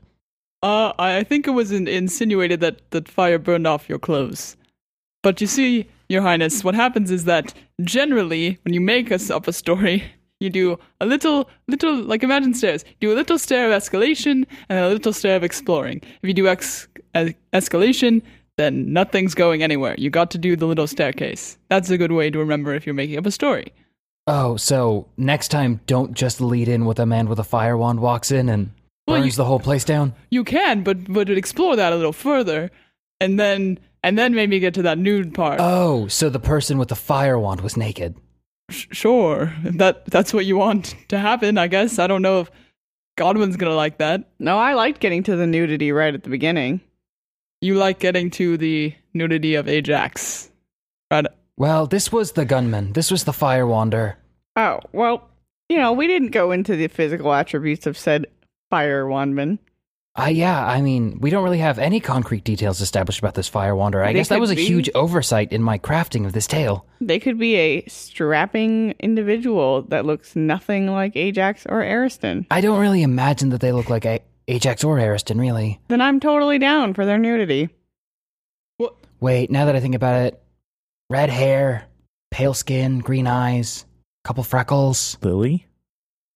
Uh, I think it was in, insinuated that that fire burned off your clothes. But you see, Your Highness, what happens is that generally, when you make us up a story, you do a little, little, like imagine stairs. Do a little stair of escalation and a little stair of exploring. If you do ex- es- escalation, then nothing's going anywhere. You got to do the little staircase. That's a good way to remember if you're making up a story. Oh, so next time, don't just lead in with a man with a fire wand walks in and Well, burns you- the whole place down. You can, but but explore that a little further, and then and then maybe get to that nude part. Oh, so the person with the fire wand was naked. Sh- sure, if that that's what you want to happen. I guess I don't know if Godwin's gonna like that. No, I liked getting to the nudity right at the beginning. You like getting to the nudity of Ajax, right? Well, this was the gunman. This was the fire wander. Oh, well, you know, we didn't go into the physical attributes of said fire wandman. Uh, yeah, I mean, we don't really have any concrete details established about this fire wander. I They guess that was a be. huge oversight in my crafting of this tale. They could be a strapping individual that looks nothing like Ajax or Ariston. I don't really imagine that they look like a- Ajax or Ariston, really. Then I'm totally down for their nudity. What? Wait, now that I think about it, red hair, pale skin, green eyes, couple freckles. Lily?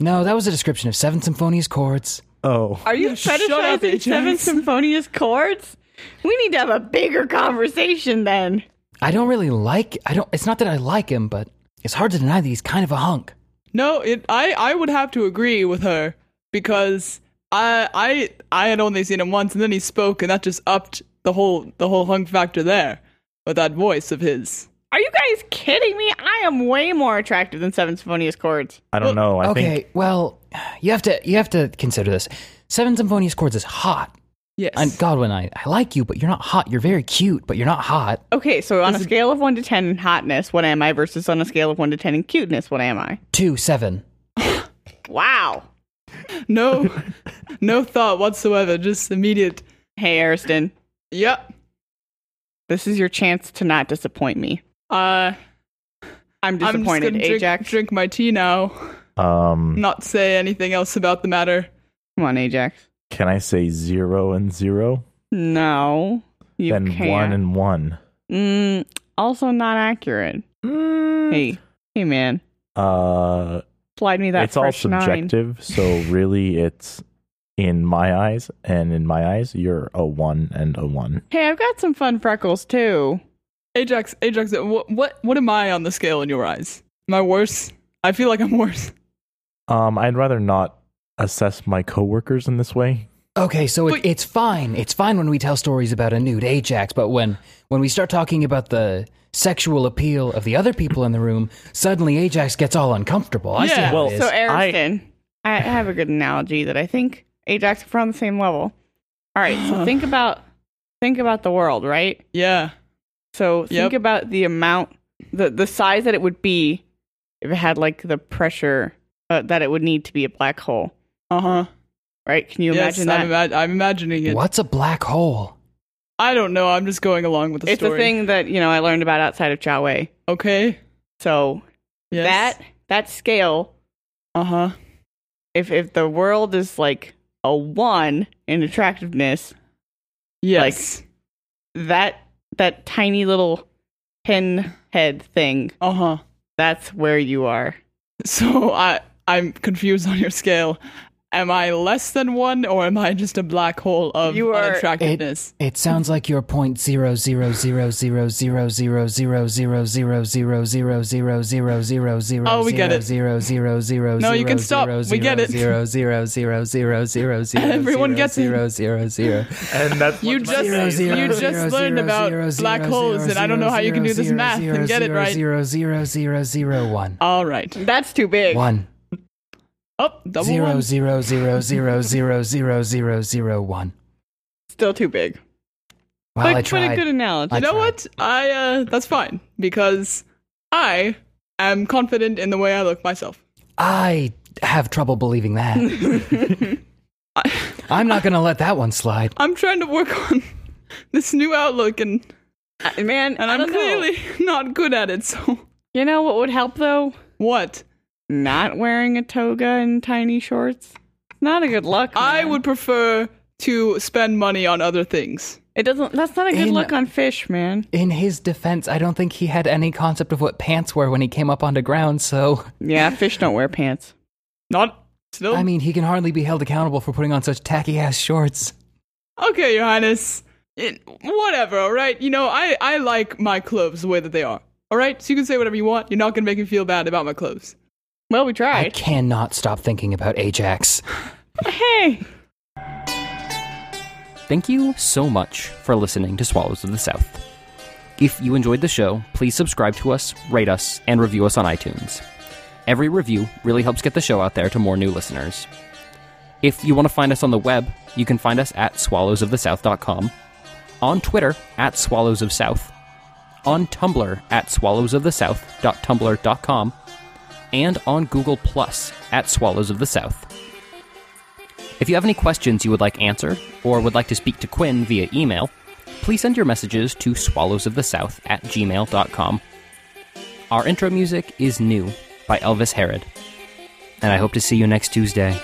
No, that was a description of seven symphonious chords. Oh. Are you Yeah, shut up, fetishizing Ajax. seven symphonious chords? We need to have a bigger conversation then. I don't really like. I don't. It's not that I like him, but it's hard to deny that he's kind of a hunk. No, it. I I would have to agree with her because I I I had only seen him once, and then he spoke, and that just upped the whole the whole hunk factor there with that voice of his. Are you guys kidding me? I am way more attractive than seven symphonious chords. I don't know. I okay, think well, you have to you have to consider this. Seven symphonious chords is hot. Yes. And Godwin, I, I like you, but you're not hot. You're very cute, but you're not hot. Okay, so on a scale of one to ten in hotness, what am I? Versus on a scale of one to ten in cuteness, what am I? Two, seven. Wow. no, no thought whatsoever. Just immediate. Hey, Ariston, Yep. this is your chance to not disappoint me. Uh, I'm I'm just disappointed, drink, Ajax. drink my tea now. um Not say anything else about the matter. Come on, Ajax. can I say zero and zero? No, you then can't. one and one. Mm, also not accurate. Hey, hey, man, Uh slide me that it's all fresh nine. subjective, so really it's in my eyes, and in my eyes, you're a one and a one. Hey, I've got some fun freckles too. Ajax, Ajax, what what what am I on the scale in your eyes? Am I worse? I feel like I'm worse. Um, I'd rather not assess my coworkers in this way. Okay, so it, it's fine. It's fine when we tell stories about a nude Ajax, but when when we start talking about the sexual appeal of the other people in the room, suddenly Ajax gets all uncomfortable. I see Yeah, how well, it is. So, Ariston, I, I have a good analogy that I think Ajax are on the same level. All right, so think about think about the world, right? Yeah. So think Yep. about the amount, the the size that it would be if it had like the pressure uh, that it would need to be a black hole, Uh huh. right? Can you Yes, imagine I'm, that? ima- I'm imagining it. What's a black hole? I don't know. I'm just going along with the it's story. a thing that you know I learned about outside of Chow Wei. Okay. So Yes. that that scale, Uh huh. if if the world is like a one in attractiveness, Yes. that that tiny little pin head thing, uh huh. that's where you are. So I I'm confused on your scale. Am I less than one, or am I just a black hole of You are- unattractiveness? It sounds like you're point zero zero zero zero zero zero zero zero zero zero zero zero zero zero zero Oh, we get it. zero zero zero No, you can stop. We get it. zero zero zero zero zero zero Everyone gets it. zero zero zero And that's You just Zero, face- zero, you just learned about black holes, and I don't know how you can do this math and get it right. Zero zero zero zero zero one. All right. That's too big. Oh, double Zero one. zero zero zero zero zero zero zero one. Still too big. Well, but, I but a good analogy. I You know tried. what? I uh that's fine because I am confident in the way I look myself. I have trouble believing that. I'm not going to let that one slide. I'm trying to work on this new outlook and Uh, Man, and I I'm don't know. clearly not good at it. So You know what would help though? what? Not wearing a toga and tiny shorts. Not a good look. I would prefer to spend money on other things. It doesn't. That's not a good In- look on fish, man. In his defense, I don't think he had any concept of what pants were when he came up onto ground, so Yeah, fish don't wear pants. Not still. I mean, he can hardly be held accountable for putting on such tacky ass shorts. okay, Your Highness. It, whatever. All right. You know, I I like my clothes the way that they are. All right. So you can say whatever you want. You're not gonna make me feel bad about my clothes. Well, we tried. I cannot stop thinking about Ajax. hey, Thank you so much for listening to Swallows of the South. If you enjoyed the show, please subscribe to us, rate us, and review us on iTunes. Every review really helps get the show out there to more new listeners. If you want to find us on the web, you can find us at swallowsofthesouth.com, on Twitter at swallowsofsouth, on Tumblr at swallowsofthesouth.tumblr.com, and on Google Plus at Swallows of the South. If you have any questions you would like answered, or would like to speak to Quinn via email, please send your messages to swallowsofthesouth at gmail.com. Our intro music is new by Elvis Herod. And I hope to see you next Tuesday.